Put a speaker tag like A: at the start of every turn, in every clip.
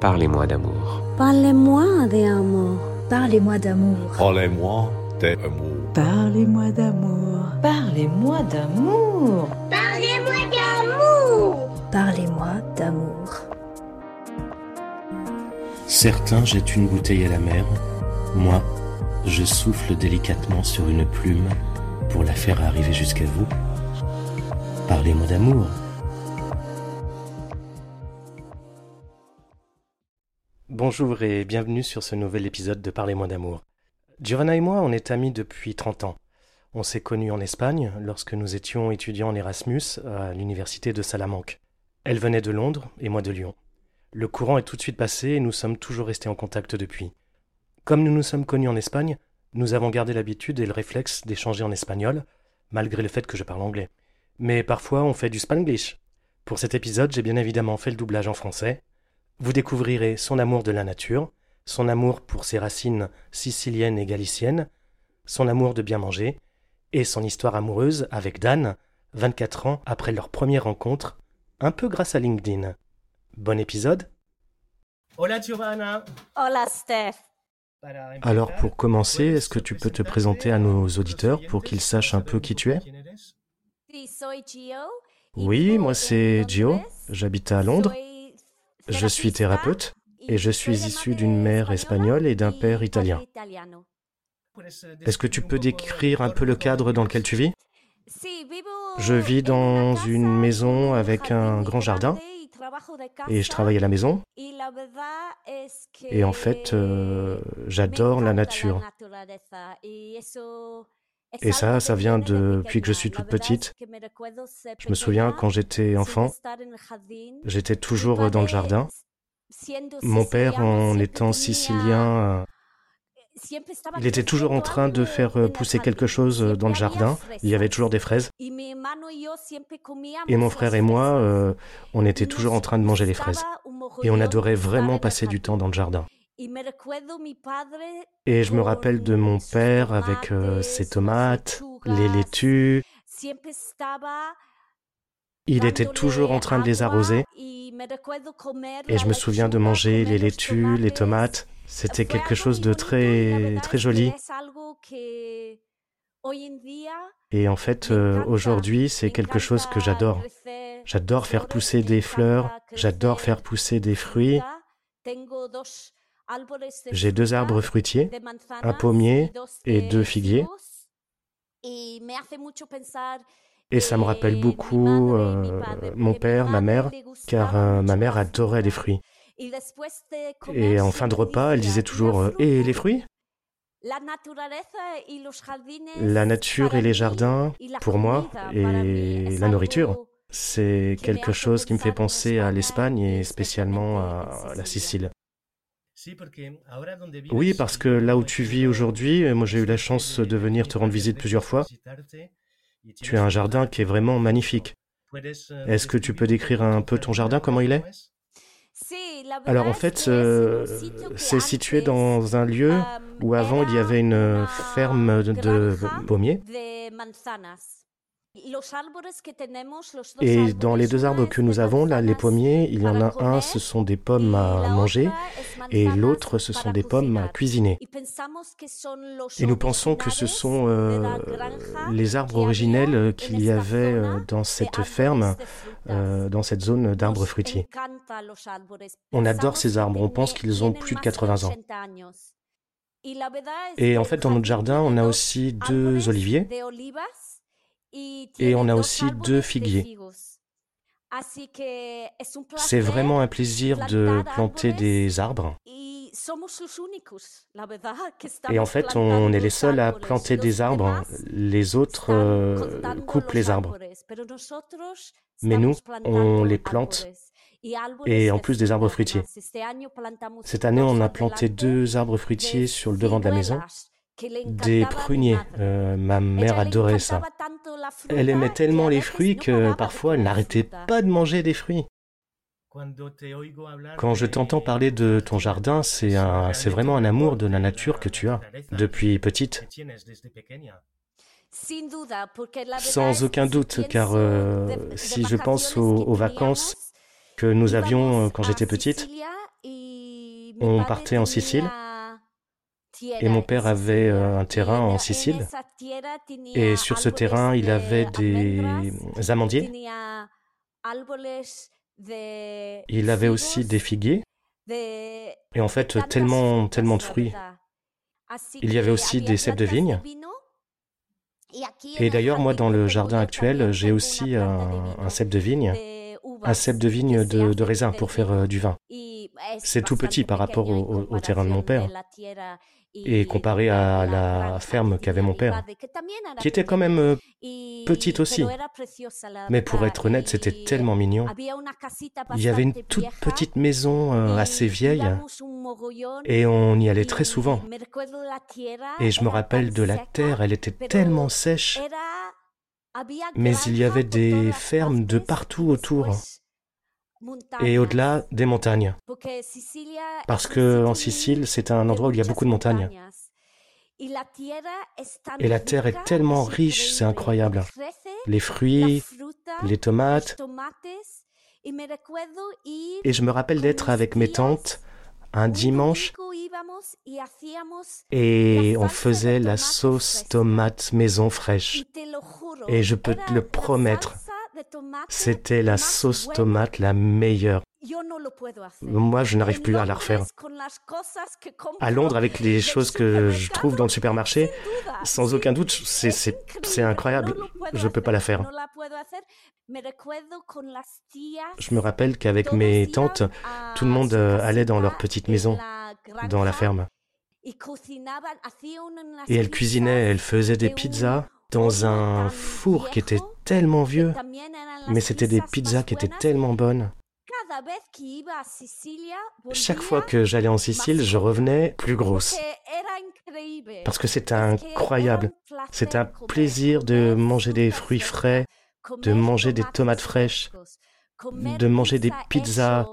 A: Parlez-moi d'amour.
B: Parlez-moi d'amour.
C: Parlez-moi d'amour.
D: Parlez-moi d'amour.
E: Parlez-moi d'amour.
F: Parlez-moi d'amour.
G: Parlez-moi d'amour.
C: Parlez-moi d'amour.
H: Certains jettent une bouteille à la mer. Moi, je souffle délicatement sur une plume pour la faire arriver jusqu'à vous. Parlez-moi d'amour.
I: Bonjour et bienvenue sur ce nouvel épisode de Parlez-moi d'amour. Giovanna et moi, on est amis depuis 30 ans. On s'est connus en Espagne lorsque nous étions étudiants en Erasmus à l'université de Salamanque. Elle venait de Londres et moi de Lyon. Le courant est tout de suite passé et nous sommes toujours restés en contact depuis. Comme nous nous sommes connus en Espagne, nous avons gardé l'habitude et le réflexe d'échanger en espagnol, malgré le fait que je parle anglais. Mais parfois on fait du spanglish. Pour cet épisode, j'ai bien évidemment fait le doublage en français, vous découvrirez son amour de la nature, son amour pour ses racines siciliennes et galiciennes, son amour de bien manger, et son histoire amoureuse avec Dan, 24 ans après leur première rencontre, un peu grâce à LinkedIn. Bon épisode Hola Giovanna
B: Hola Steph.
I: Alors pour commencer, est-ce que tu peux te présenter à nos auditeurs pour qu'ils sachent un peu qui tu es? Oui, moi c'est Gio, j'habite à Londres. Je suis thérapeute et je suis issu d'une mère espagnole et d'un père italien. Est-ce que tu peux décrire un peu le cadre dans lequel tu vis? Je vis dans une maison avec un grand jardin et je travaille à la maison. Et en fait, euh, j'adore la nature. Et ça, ça vient depuis que je suis toute petite. Je me souviens quand j'étais enfant, j'étais toujours dans le jardin. Mon père, en étant sicilien, il était toujours en train de faire pousser quelque chose dans le jardin. Il y avait toujours des fraises. Et mon frère et moi, euh, on était toujours en train de manger les fraises. Et on adorait vraiment passer du temps dans le jardin. Et je me rappelle de mon père avec euh, ses tomates, les laitues. Il était toujours en train de les arroser. Et je me souviens de manger les laitues, les tomates. C'était quelque chose de très, très joli. Et en fait, euh, aujourd'hui, c'est quelque chose que j'adore. J'adore faire pousser des fleurs, j'adore faire pousser des fruits. J'ai deux arbres fruitiers, un pommier et deux figuiers. Et ça me rappelle beaucoup euh, mon père, ma mère, car euh, ma mère adorait les fruits. Et en fin de repas, elle disait toujours euh, Et les fruits? La nature et les jardins, pour moi, et la nourriture, c'est quelque chose qui me fait penser à l'Espagne et spécialement à la Sicile. Oui, parce que là où tu vis aujourd'hui, moi j'ai eu la chance de venir te rendre visite plusieurs fois. Tu as un jardin qui est vraiment magnifique. Est-ce que tu peux décrire un peu ton jardin, comment il est? Alors en fait, euh, c'est situé dans un lieu où avant il y avait une ferme de pommiers. Et dans les deux arbres que nous avons, là, les pommiers, il y en a un, ce sont des pommes à manger, et l'autre, ce sont des pommes à cuisiner. Et nous pensons que ce sont euh, les arbres originels euh, qu'il y avait euh, dans cette ferme, dans cette zone d'arbres fruitiers. On adore ces arbres, on pense qu'ils ont plus de 80 ans. Et en fait, dans notre jardin, on a aussi deux oliviers et on a aussi deux figuiers. C'est vraiment un plaisir de planter des arbres. Et en fait, on est les seuls à planter des arbres. Les autres euh, coupent les arbres. Mais nous, on les plante. Et en plus des arbres fruitiers. Cette année, on a planté deux arbres fruitiers sur le devant de la maison. Des pruniers. Euh, ma mère adorait ça. Elle aimait tellement les fruits que parfois elle n'arrêtait pas de manger des fruits. Quand je t'entends parler de ton jardin, c'est vraiment un amour de la nature que tu as depuis petite. Sans aucun doute, car euh, si je pense aux, vacances, que nous avions euh, quand j'étais petite. On partait en Sicile et mon père avait euh, un terrain en Sicile. Et sur ce terrain, il avait des amandiers. Il avait aussi des figuiers. Et en fait, tellement, tellement de fruits. Il y avait aussi des cèpes de vigne. Et d'ailleurs, moi, dans le jardin actuel, j'ai aussi un, un cep de vigne, un cep de vigne de, de raisin pour faire euh, du vin. C'est tout petit par rapport au, au- au terrain de mon père et comparé à la ferme qu'avait mon père, qui était quand même euh, petite aussi. Mais pour être honnête, c'était tellement mignon. Il y avait une toute petite maison euh, assez vieille et on y allait très souvent. Et je me rappelle de la terre, elle était tellement sèche, mais il y avait des fermes de partout autour et au-delà des montagnes. Parce que en Sicile, c'est un endroit où il y a beaucoup de montagnes. Et la terre est tellement riche, c'est incroyable. Les fruits, les tomates. Et je me rappelle d'être avec mes tantes un dimanche et on faisait la sauce tomate maison fraîche. Et je peux te le promettre, c'était la sauce tomate la meilleure. Moi, je n'arrive plus à la refaire. À Londres, avec les choses que je trouve dans le supermarché, sans aucun doute, c'est- incroyable. Je ne peux pas la faire. Je me rappelle qu'avec mes tantes, tout le monde euh, allait dans leur petite maison, dans la ferme. Et elles cuisinaient, elles faisaient des pizzas dans un four qui était tellement vieux. Mais c'était des pizzas qui étaient tellement bonnes. Chaque fois que j'allais en Sicile, je revenais plus grosse. Parce que c'était incroyable. C'est un plaisir de manger des fruits frais, de manger des tomates fraîches, de manger des pizzas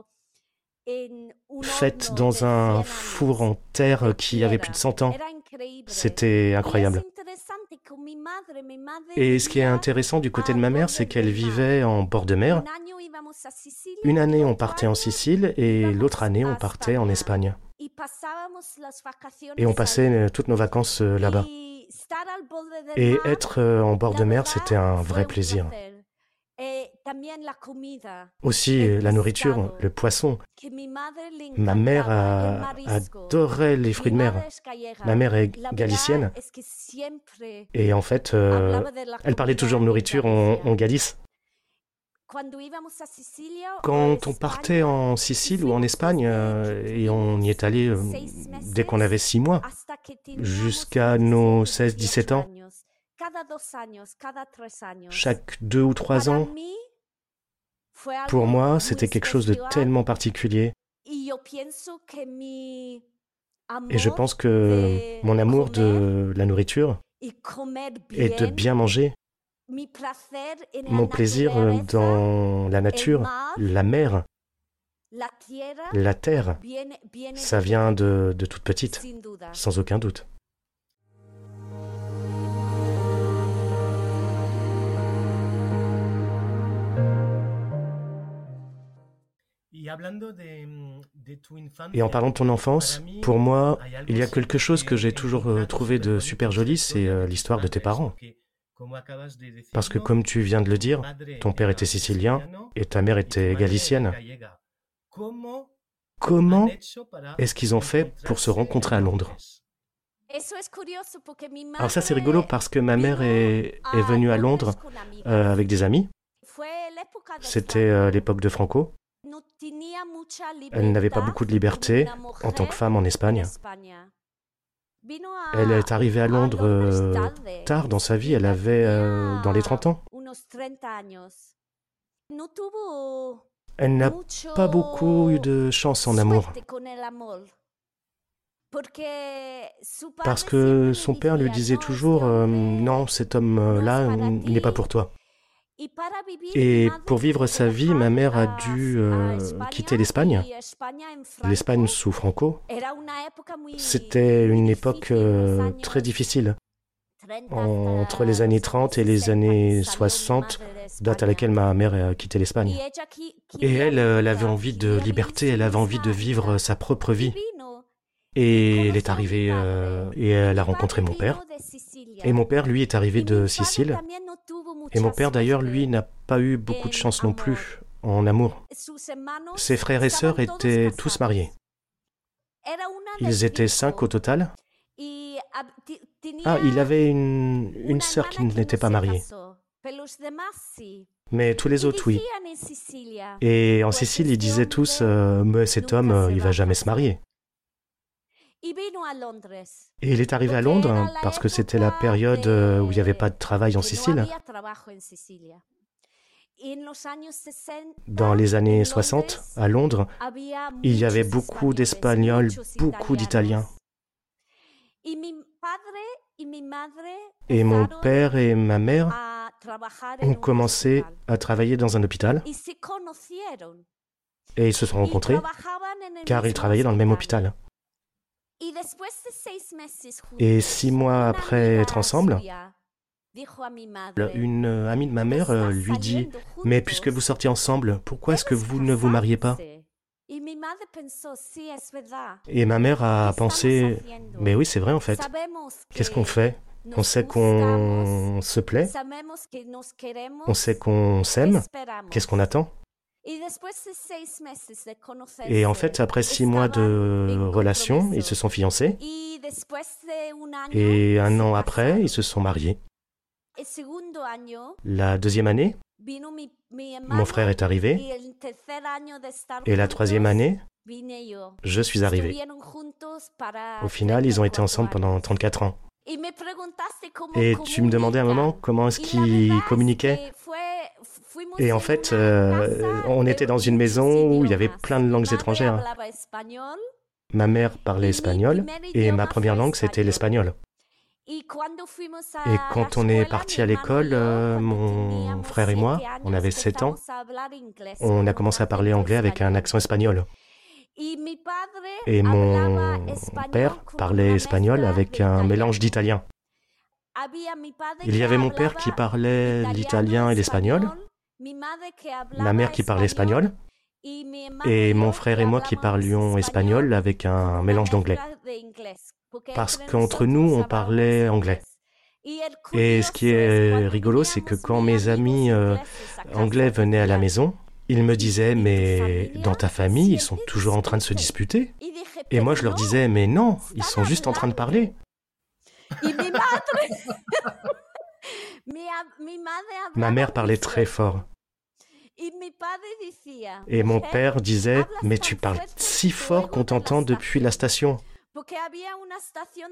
I: faites dans un four en terre qui avait plus de 100 ans. C'était incroyable. Et ce qui est intéressant du côté de ma mère, c'est qu'elle vivait en bord de mer. Une année, on partait en Sicile et l'autre année, on partait en Espagne. Et on passait euh, toutes nos vacances euh, là-bas. Et être euh, en bord de mer, c'était un vrai plaisir. Aussi, euh, la nourriture, le poisson. Ma mère a- adorait les fruits de mer. Ma mère est galicienne. Et en fait, euh, elle parlait toujours de nourriture en, en Galice. Quand on partait en Sicile ou en Espagne, euh, et on y est allé dès qu'on avait six mois, jusqu'à nos 16-17 ans, chaque deux ou trois ans, pour moi, c'était quelque chose de tellement particulier. Et je pense que mon amour de la nourriture et de bien manger, mon plaisir euh, dans la nature, la mer, la terre, ça vient de, de toute petite, sans aucun doute. Et en parlant de ton enfance, pour moi, il y a quelque chose que j'ai toujours euh, trouvé de super joli, c'est euh, l'histoire de tes parents. Parce que comme tu viens de le dire, ton père était sicilien et ta mère était galicienne. Comment est-ce qu'ils ont fait pour se rencontrer à Londres? Alors ça c'est rigolo parce que ma mère est, est venue à Londres euh, avec des amis. C'était euh, l'époque de Franco. Elle n'avait pas beaucoup de liberté en tant que femme en Espagne. Elle est arrivée à Londres euh, tard dans sa vie, elle avait euh, dans les 30 ans. Elle n'a pas beaucoup eu de chance en amour. Parce que son père lui disait toujours euh, Non, cet homme-là, n'est pas pour toi. Et pour vivre sa vie, ma mère a dû euh, quitter l'Espagne. L'Espagne sous Franco. C'était une époque euh, très difficile. entre les années 30 et les années 60, date à laquelle ma mère a quitté l'Espagne. Et elle, elle avait envie de liberté, elle avait envie de vivre sa propre vie. Et elle est arrivée euh, et elle a rencontré mon père. Et mon père, lui, est arrivé de Sicile. Et mon père, d'ailleurs, lui, n'a pas eu beaucoup de chance non plus en amour. Ses frères et sœurs étaient tous mariés. Ils étaient cinq au total. Ah, il avait une, une sœur qui n'était pas mariée. Mais tous les autres, oui. Et en Sicile, ils disaient tous, euh, mais cet homme, euh, il va jamais se marier. Et il est arrivé à Londres parce que c'était la période euh, où il n'y avait pas de travail en Sicile. Dans les années 60, à Londres, il y avait beaucoup d'Espagnols, beaucoup d'Italiens. Et mon père et ma mère ont commencé à travailler dans un hôpital. Et ils se sont rencontrés car ils travaillaient dans le même hôpital. Et six mois après être ensemble, une amie de ma mère euh, lui dit Mais puisque vous sortiez ensemble, pourquoi est-ce que vous ne vous mariez pas Et ma mère a pensé Mais oui, c'est vrai en fait. Qu'est-ce qu'on fait? On sait qu'on se plaît, on sait qu'on s'aime. Qu'est-ce qu'on attend? Et en fait, après six mois de relation, ils se sont fiancés. Et un an après, ils se sont mariés. La deuxième année, mon frère est arrivé. Et la troisième année, je suis arrivé. Au final, ils ont été ensemble pendant 34 ans. Et tu me demandais un moment comment est-ce qu'ils communiquaient Et en fait, euh, on était dans une maison où il y avait plein de langues étrangères. Ma mère parlait espagnol et ma première langue c'était l'espagnol. Et quand on est parti à l'école, euh, mon frère et moi, on avait 7 ans, on a commencé à parler anglais avec un accent espagnol. Et mon père parlait espagnol avec un mélange d'italien. Il y avait mon père qui parlait l'italien et l'espagnol, ma mère qui parlait espagnol, et mon frère et moi qui parlions espagnol avec un mélange d'anglais. Parce qu'entre nous, on parlait anglais. Et ce qui est rigolo, c'est que quand mes amis euh, anglais venaient à la maison, ils me disaient, mais dans ta famille, ils sont toujours en train de se disputer. Et moi, je leur disais, mais non, ils sont juste en train de parler. Ma mère parlait très fort. Et mon père disait, mais tu parles si fort qu'on t'entend depuis la station.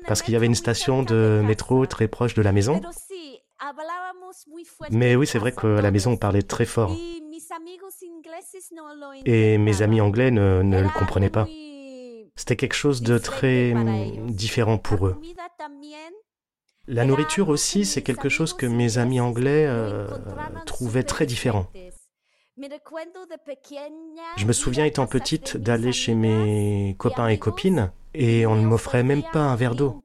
I: Parce qu'il y avait une station de métro très proche de la maison. Mais oui, c'est vrai qu'à la maison, on parlait très fort. Et mes amis anglais ne, le comprenaient pas. C'était quelque chose de très hum, différent pour eux. La nourriture aussi, c'est quelque chose que mes amis anglais euh, trouvaient très différent. Je me souviens étant petite d'aller chez mes copains et copines et on ne m'offrait même pas un verre d'eau.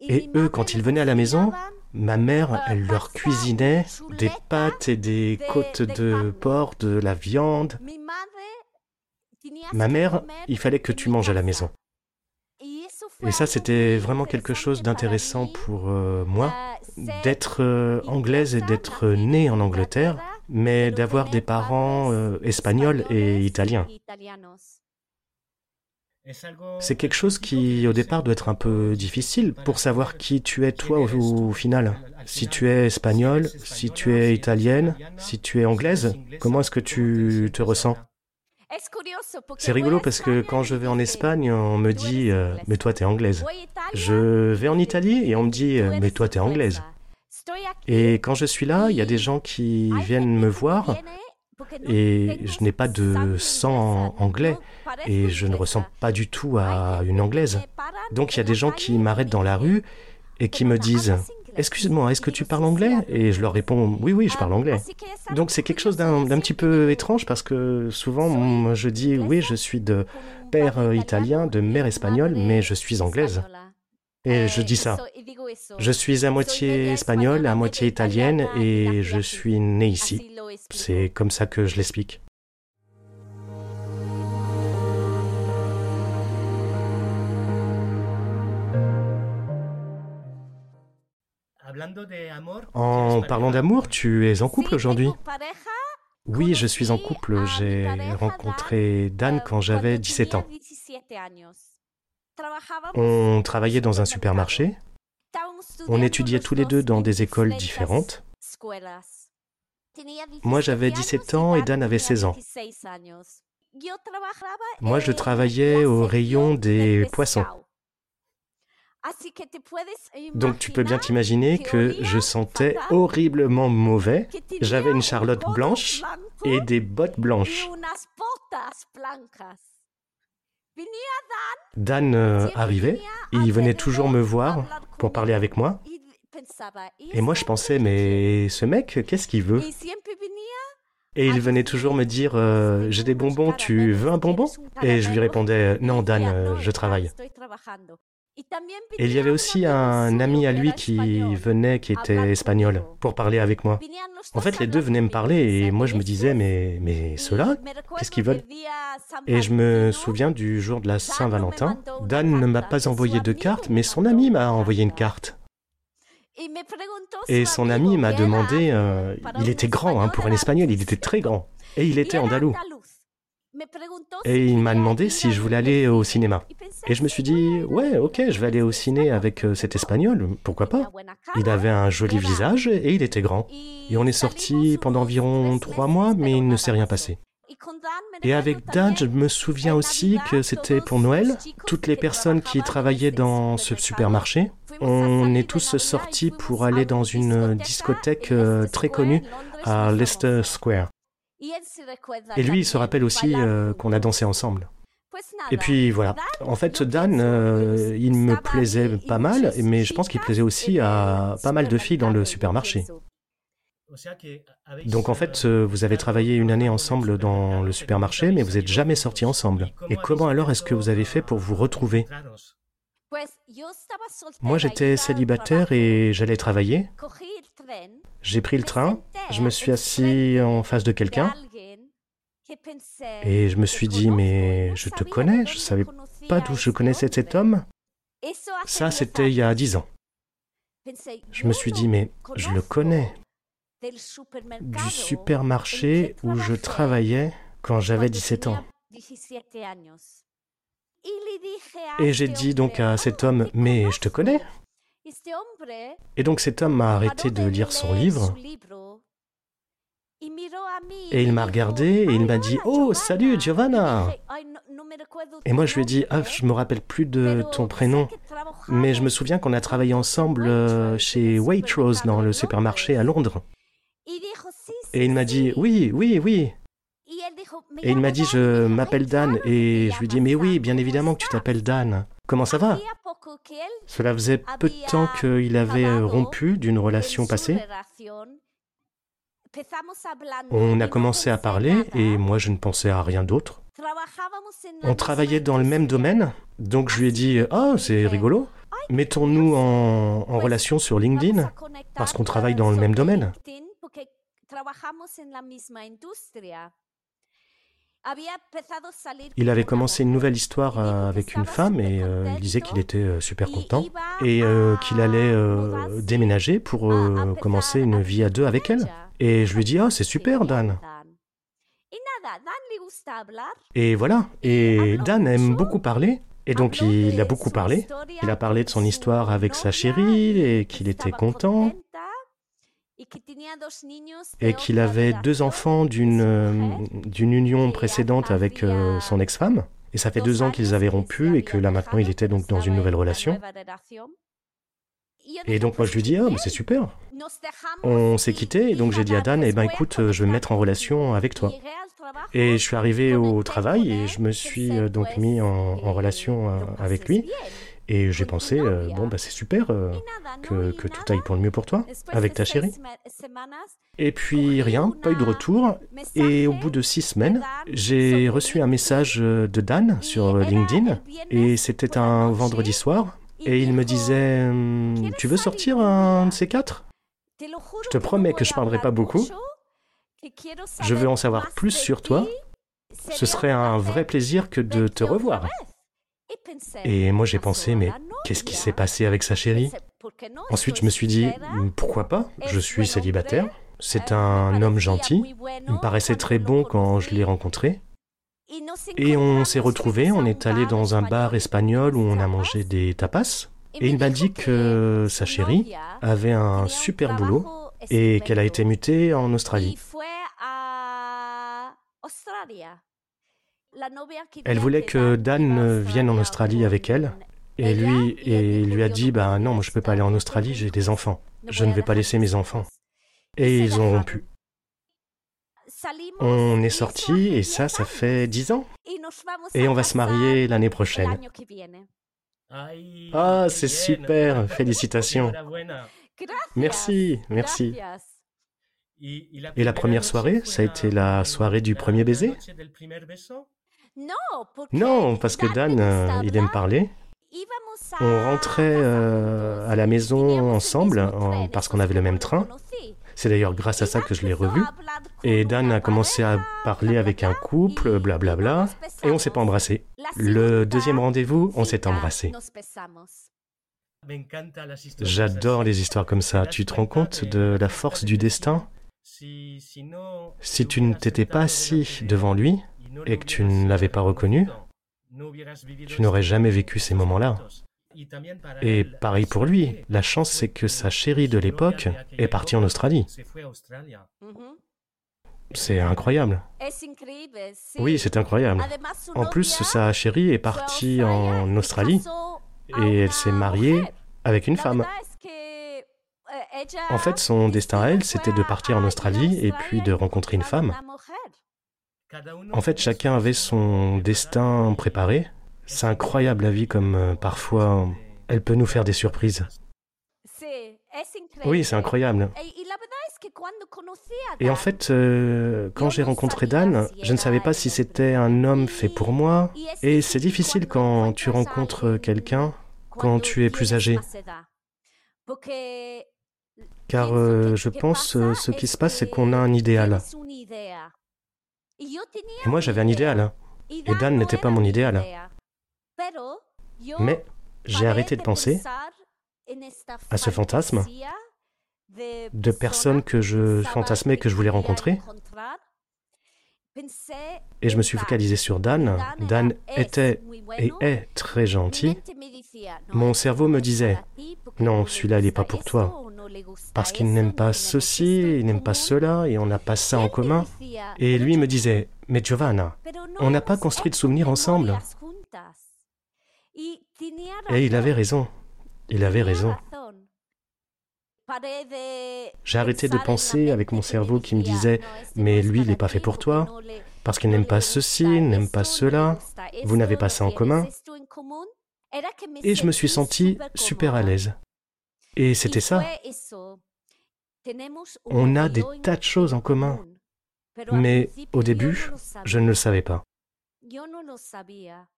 I: Et eux, quand ils venaient à la maison, ma mère, elle leur cuisinait des pâtes et des côtes de porc, de la viande. Ma mère, il fallait que tu manges à la maison. Et ça, c'était vraiment quelque chose d'intéressant pour euh, moi, d'être euh, anglaise et d'être née en Angleterre, mais d'avoir des parents euh, espagnols et italiens. C'est quelque chose qui, au départ, doit être un peu difficile pour savoir qui tu es toi au, final. Si tu es espagnol, si tu es italienne, si tu es anglaise, comment est-ce que tu te ressens C'est rigolo parce que quand je vais en Espagne, on me dit euh, Mais toi, t'es anglaise. Je vais en Italie et on me dit euh, Mais toi, t'es anglaise. Et quand je suis là, il y a des gens qui viennent me voir et je n'ai pas de sang anglais et je ne ressemble pas du tout à une anglaise. Donc il y a des gens qui m'arrêtent dans la rue et qui me disent Excuse-moi, est-ce que tu parles anglais? Et je leur réponds Oui, oui, je parle anglais. Donc c'est quelque chose d'un petit peu étrange parce que souvent je dis Oui, je suis de père italien, de mère espagnole, mais je suis anglaise. Et je dis ça. Je suis à moitié espagnole, à moitié italienne et je suis née ici. C'est comme ça que je l'explique. En parlant d'amour, tu es en couple aujourd'hui? Oui, je suis en couple. J'ai rencontré Dan quand j'avais 17 ans. On travaillait dans un supermarché. On étudiait tous les deux dans des écoles différentes. Moi, j'avais 17 ans et Dan avait 16 ans. Moi, je travaillais au rayon des poissons. Donc tu peux bien t'imaginer que je sentais horriblement mauvais. J'avais une charlotte blanche et des bottes blanches. Dan euh, arrivait, il venait toujours me voir pour parler avec moi. Et moi je pensais, mais ce mec, qu'est-ce qu'il veut? Et il venait toujours me dire, euh, j'ai des bonbons, tu veux un bonbon? Et je lui répondais, non Dan, euh, je travaille. Et il y avait aussi un ami à lui qui venait, qui était espagnol, pour parler avec moi. En fait, les deux venaient me parler et moi je me disais, mais, mais ceux-là, qu'est-ce qu'ils veulent? Et je me souviens du jour de la Saint-Valentin. Dan ne m'a pas envoyé de carte, mais son ami m'a envoyé une carte. Et son ami m'a demandé, euh, il était grand hein, pour un espagnol, il était très grand, et il était andalou. Et il m'a demandé si je voulais aller au cinéma. Et je me suis dit, ouais, ok, je vais aller au ciné avec euh, cet espagnol, pourquoi pas Il avait un joli visage et il était grand. Et on est sorti pendant environ trois mois, mais il ne s'est rien passé. Et avec Dan, je me souviens aussi que c'était pour Noël. Toutes les personnes qui travaillaient dans ce supermarché, on est tous sortis pour aller dans une discothèque euh, très connue à Leicester Square. Et lui, il se rappelle aussi euh, qu'on a dansé ensemble. Et puis voilà. En fait, Dan, euh, il me plaisait pas mal, mais je pense qu'il plaisait aussi à pas mal de filles dans le supermarché. Donc en fait, euh, vous avez travaillé une année ensemble dans le supermarché, mais vous n'êtes jamais sortis ensemble. Et comment alors est-ce que vous avez fait pour vous retrouver Moi, j'étais célibataire et j'allais travailler. J'ai pris le train, je me suis assis en face de quelqu'un et je me suis dit, mais je te connais, je ne savais pas d'où je connaissais cet homme. Ça, c'était il y a dix ans. Je me suis dit, mais je le connais. Du supermarché où je travaillais quand j'avais 17 ans. Et j'ai dit donc à cet homme, mais je te connais. Et donc cet homme m'a arrêté de lire son livre. Et il m'a regardé et il m'a dit Oh, salut Giovanna Et moi je lui ai dit Ah, je me rappelle plus de ton prénom, mais je me souviens qu'on a travaillé ensemble euh, chez Waitrose dans le supermarché à Londres. Et il m'a dit Oui, oui, oui. Et il m'a dit Je m'appelle Dan. Et je lui ai dit Mais oui, bien évidemment que tu t'appelles Dan. Comment ça va? Cela faisait peu de temps qu'il avait rompu d'une relation passée. On a commencé à parler et moi je ne pensais à rien d'autre. On travaillait dans le même domaine, donc je lui ai dit Oh, c'est rigolo, mettons-nous en, en, relation sur LinkedIn, parce qu'on travaille dans le même domaine. Il avait commencé une nouvelle histoire avec une femme et euh, il disait qu'il était euh, super content et euh, qu'il allait déménager pour commencer une vie à deux avec elle. Et je lui dis, ah, c'est super, Dan. Et voilà, et Dan aime beaucoup parler, et donc il a beaucoup parlé. Il a parlé de son histoire avec sa chérie, et qu'il était content, et qu'il avait deux enfants d'une d'une union précédente avec euh, son ex-femme. Et ça fait deux ans qu'ils avaient rompu, et que là maintenant il était donc dans une nouvelle relation. Et donc moi je lui dis, ah, mais c'est super. On s'est quitté, et donc j'ai dit à Dan, eh ben écoute, je vais me mettre en relation avec toi. Et je suis arrivé au travail et je me suis euh, donc mis en, relation euh, avec lui. Et j'ai pensé, euh, bon, bah, c'est super que, que, tout aille pour le mieux pour toi, avec ta chérie. Et puis rien, pas eu de retour. Et au bout de six semaines, j'ai reçu un message de Dan sur LinkedIn. Et c'était un vendredi soir. et il me disait hum, Tu veux sortir un de ces quatre?
B: Je
I: te promets que je parlerai pas beaucoup. Je veux en savoir plus sur toi. Ce serait un vrai plaisir que de te revoir. Et moi j'ai pensé Mais qu'est-ce qui s'est passé avec sa chérie Ensuite je me suis dit Pourquoi pas Je suis célibataire. C'est un homme gentil. Il me paraissait très bon quand je l'ai rencontré. Et on s'est retrouvés, on est allé dans un bar espagnol où on a mangé des tapas. Et il m'a dit que sa chérie avait un super boulot et qu'elle a été mutée en Australie. Elle voulait que Dan vienne en Australie avec elle. Et lui, et il lui a dit, bah non, moi je peux pas aller en Australie, j'ai des enfants. Je ne vais pas laisser mes enfants. Et ils ont rompu. On est sortis et ça, ça fait dix ans. Et on va se marier l'année prochaine. Ah, c'est super, félicitations. Merci, merci. Et la première soirée, ça a été la soirée du premier baiser? Non, parce que Dan, euh, il aime parler. On rentrait euh, à la maison ensemble en- parce qu'on avait le même train. C'est d'ailleurs grâce à ça que je l'ai revu. Et Dan a commencé à parler avec un couple, blablabla, et on s'est pas embrassé. Le deuxième rendez-vous, on s'est embrassé. J'adore les histoires comme ça. Tu te rends compte de la force du destin? Si tu ne t'étais pas assis devant lui et que tu ne l'avais pas reconnu, tu n'aurais jamais vécu ces moments-là. Et pareil pour lui, la chance c'est que sa chérie de l'époque est partie en Australie. C'est incroyable. Oui, c'est incroyable. En plus, sa chérie est partie en Australie et elle s'est mariée avec une femme. En fait, son destin à elle, c'était de partir en Australie et puis de rencontrer une femme. En fait, chacun avait son destin préparé. C'est incroyable la vie comme euh, parfois elle peut nous faire des surprises. Oui, c'est incroyable. Et en fait, euh, quand j'ai rencontré Dan, je ne savais pas si c'était un homme fait pour moi. Et c'est difficile quand tu rencontres quelqu'un quand tu es plus âgé. Car euh, je pense euh, ce qui se passe, c'est qu'on a un idéal. Et moi, j'avais un idéal. hein. Et Dan n'était pas mon idéal. Mais j'ai arrêté de penser à ce fantasme de personnes que je fantasmais que je voulais rencontrer. Et je me suis focalisé sur Dan. Dan était et est très gentil. Mon cerveau me disait, non, celui-là, il n'est pas pour toi. Parce qu'il n'aime pas ceci, il n'aime pas cela, et on n'a pas ça en commun. Et lui me disait, mais Giovanna, on n'a pas construit de souvenirs ensemble. Et il avait raison. Il avait raison. J'ai arrêté de penser avec mon cerveau qui me disait Mais lui, il n'est pas fait pour toi, parce qu'il n'aime pas ceci, n'aime pas cela, vous n'avez pas ça en commun. Et je me suis senti super à l'aise. Et c'était ça. On a des tas de choses en commun. Mais au début, je ne le savais pas.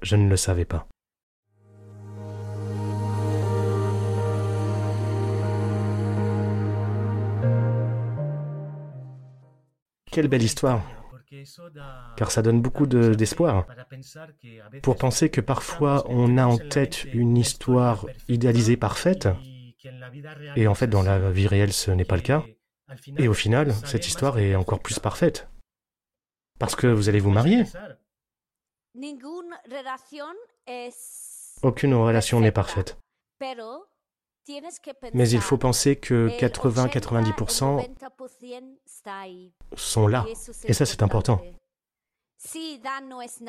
I: Je ne le savais pas. Quelle belle histoire, car ça donne beaucoup de- d'espoir. Pour penser que parfois on a en tête une histoire idéalisée parfaite, et en fait dans la vie réelle ce n'est pas le cas, et au final cette histoire est encore plus parfaite. Parce que vous allez vous marier. Aucune relation n'est parfaite. Mais il faut penser que 80-90% sont là. Et ça, c'est important.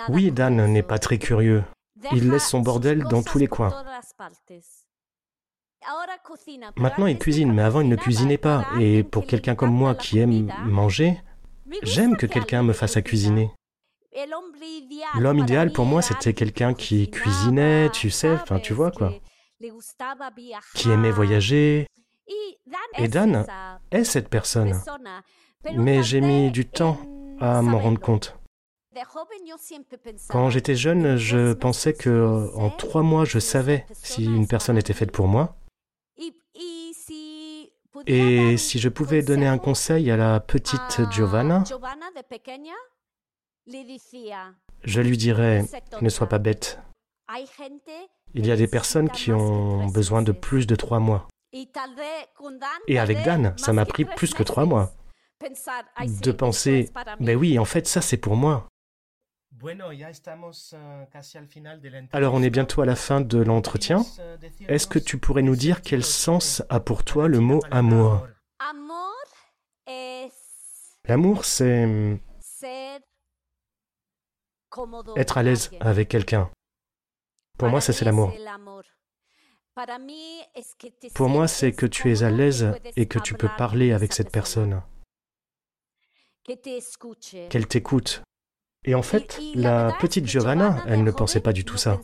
I: Oui, Dan n'est pas très curieux. Il laisse son bordel dans tous les coins. Maintenant, il cuisine, mais avant, il ne cuisinait pas. Et pour quelqu'un comme moi qui aime manger, j'aime que quelqu'un me fasse à cuisiner. L'homme idéal pour moi, c'était quelqu'un qui cuisinait, tu sais, enfin, tu vois quoi, qui aimait voyager. Et Dan est cette personne. Mais j'ai mis du temps à m'en rendre compte.
H: Quand j'étais jeune, je pensais que en trois mois, je savais si une personne était faite pour moi. Et si je pouvais donner un conseil à la petite Giovanna, je lui dirais, ne sois pas bête. Il y a des personnes qui ont besoin de plus de trois mois. Et avec Dan, ça m'a pris plus que trois mois. De penser, mais oui, en fait, ça c'est pour moi. Alors on est bientôt à la fin de l'entretien. Est-ce que tu pourrais nous dire quel sens a pour toi le mot amour L'amour, c'est être à l'aise avec quelqu'un. Pour moi, ça c'est l'amour. Pour moi, c'est que tu es à l'aise et que tu peux parler avec cette personne, qu'elle t'écoute. Et en fait, la petite Giovanna, elle ne pensait pas du tout ça.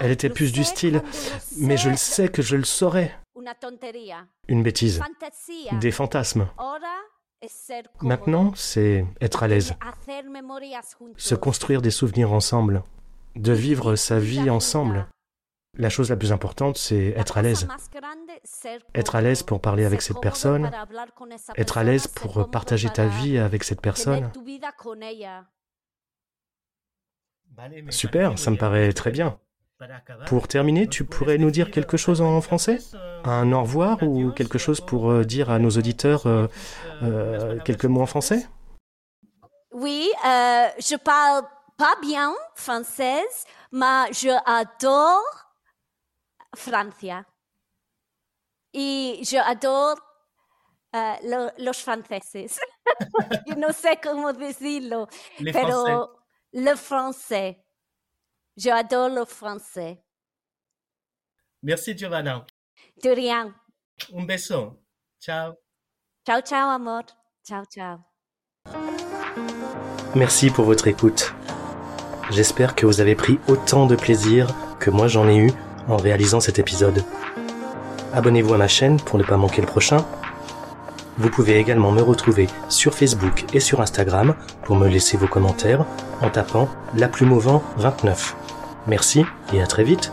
H: Elle était plus du style, mais je le sais que je le saurais. Une bêtise, des fantasmes. Maintenant, c'est être à l'aise, se construire des souvenirs ensemble, de vivre sa vie ensemble. La chose la plus importante, c'est être à l'aise. Être à l'aise pour parler avec cette personne, être à l'aise pour partager ta vie avec cette personne. Super, ça me paraît très bien. Pour terminer, tu pourrais nous dire quelque chose en français? Un au revoir ou quelque chose pour euh, dire à nos auditeurs euh, euh, quelques mots en français?
I: Oui, euh, je parle pas bien française, mais je adore Francia. Et j'adore uh, lo, los franceses. Yo no sé cómo decirlo,
H: Les
I: pero
H: Français.
I: le français. J'adore le français.
H: Merci Giovanna.
I: De rien.
H: Un beso. Ciao.
I: Ciao, ciao, amor. Ciao, ciao.
H: Merci pour votre écoute. J'espère que vous avez pris autant de plaisir que moi j'en ai eu en réalisant cet épisode. Abonnez-vous à ma chaîne pour ne pas manquer le prochain. Vous pouvez également me retrouver sur Facebook et sur Instagram pour me laisser vos commentaires en tapant La Plume au vent 29. Merci et à très vite.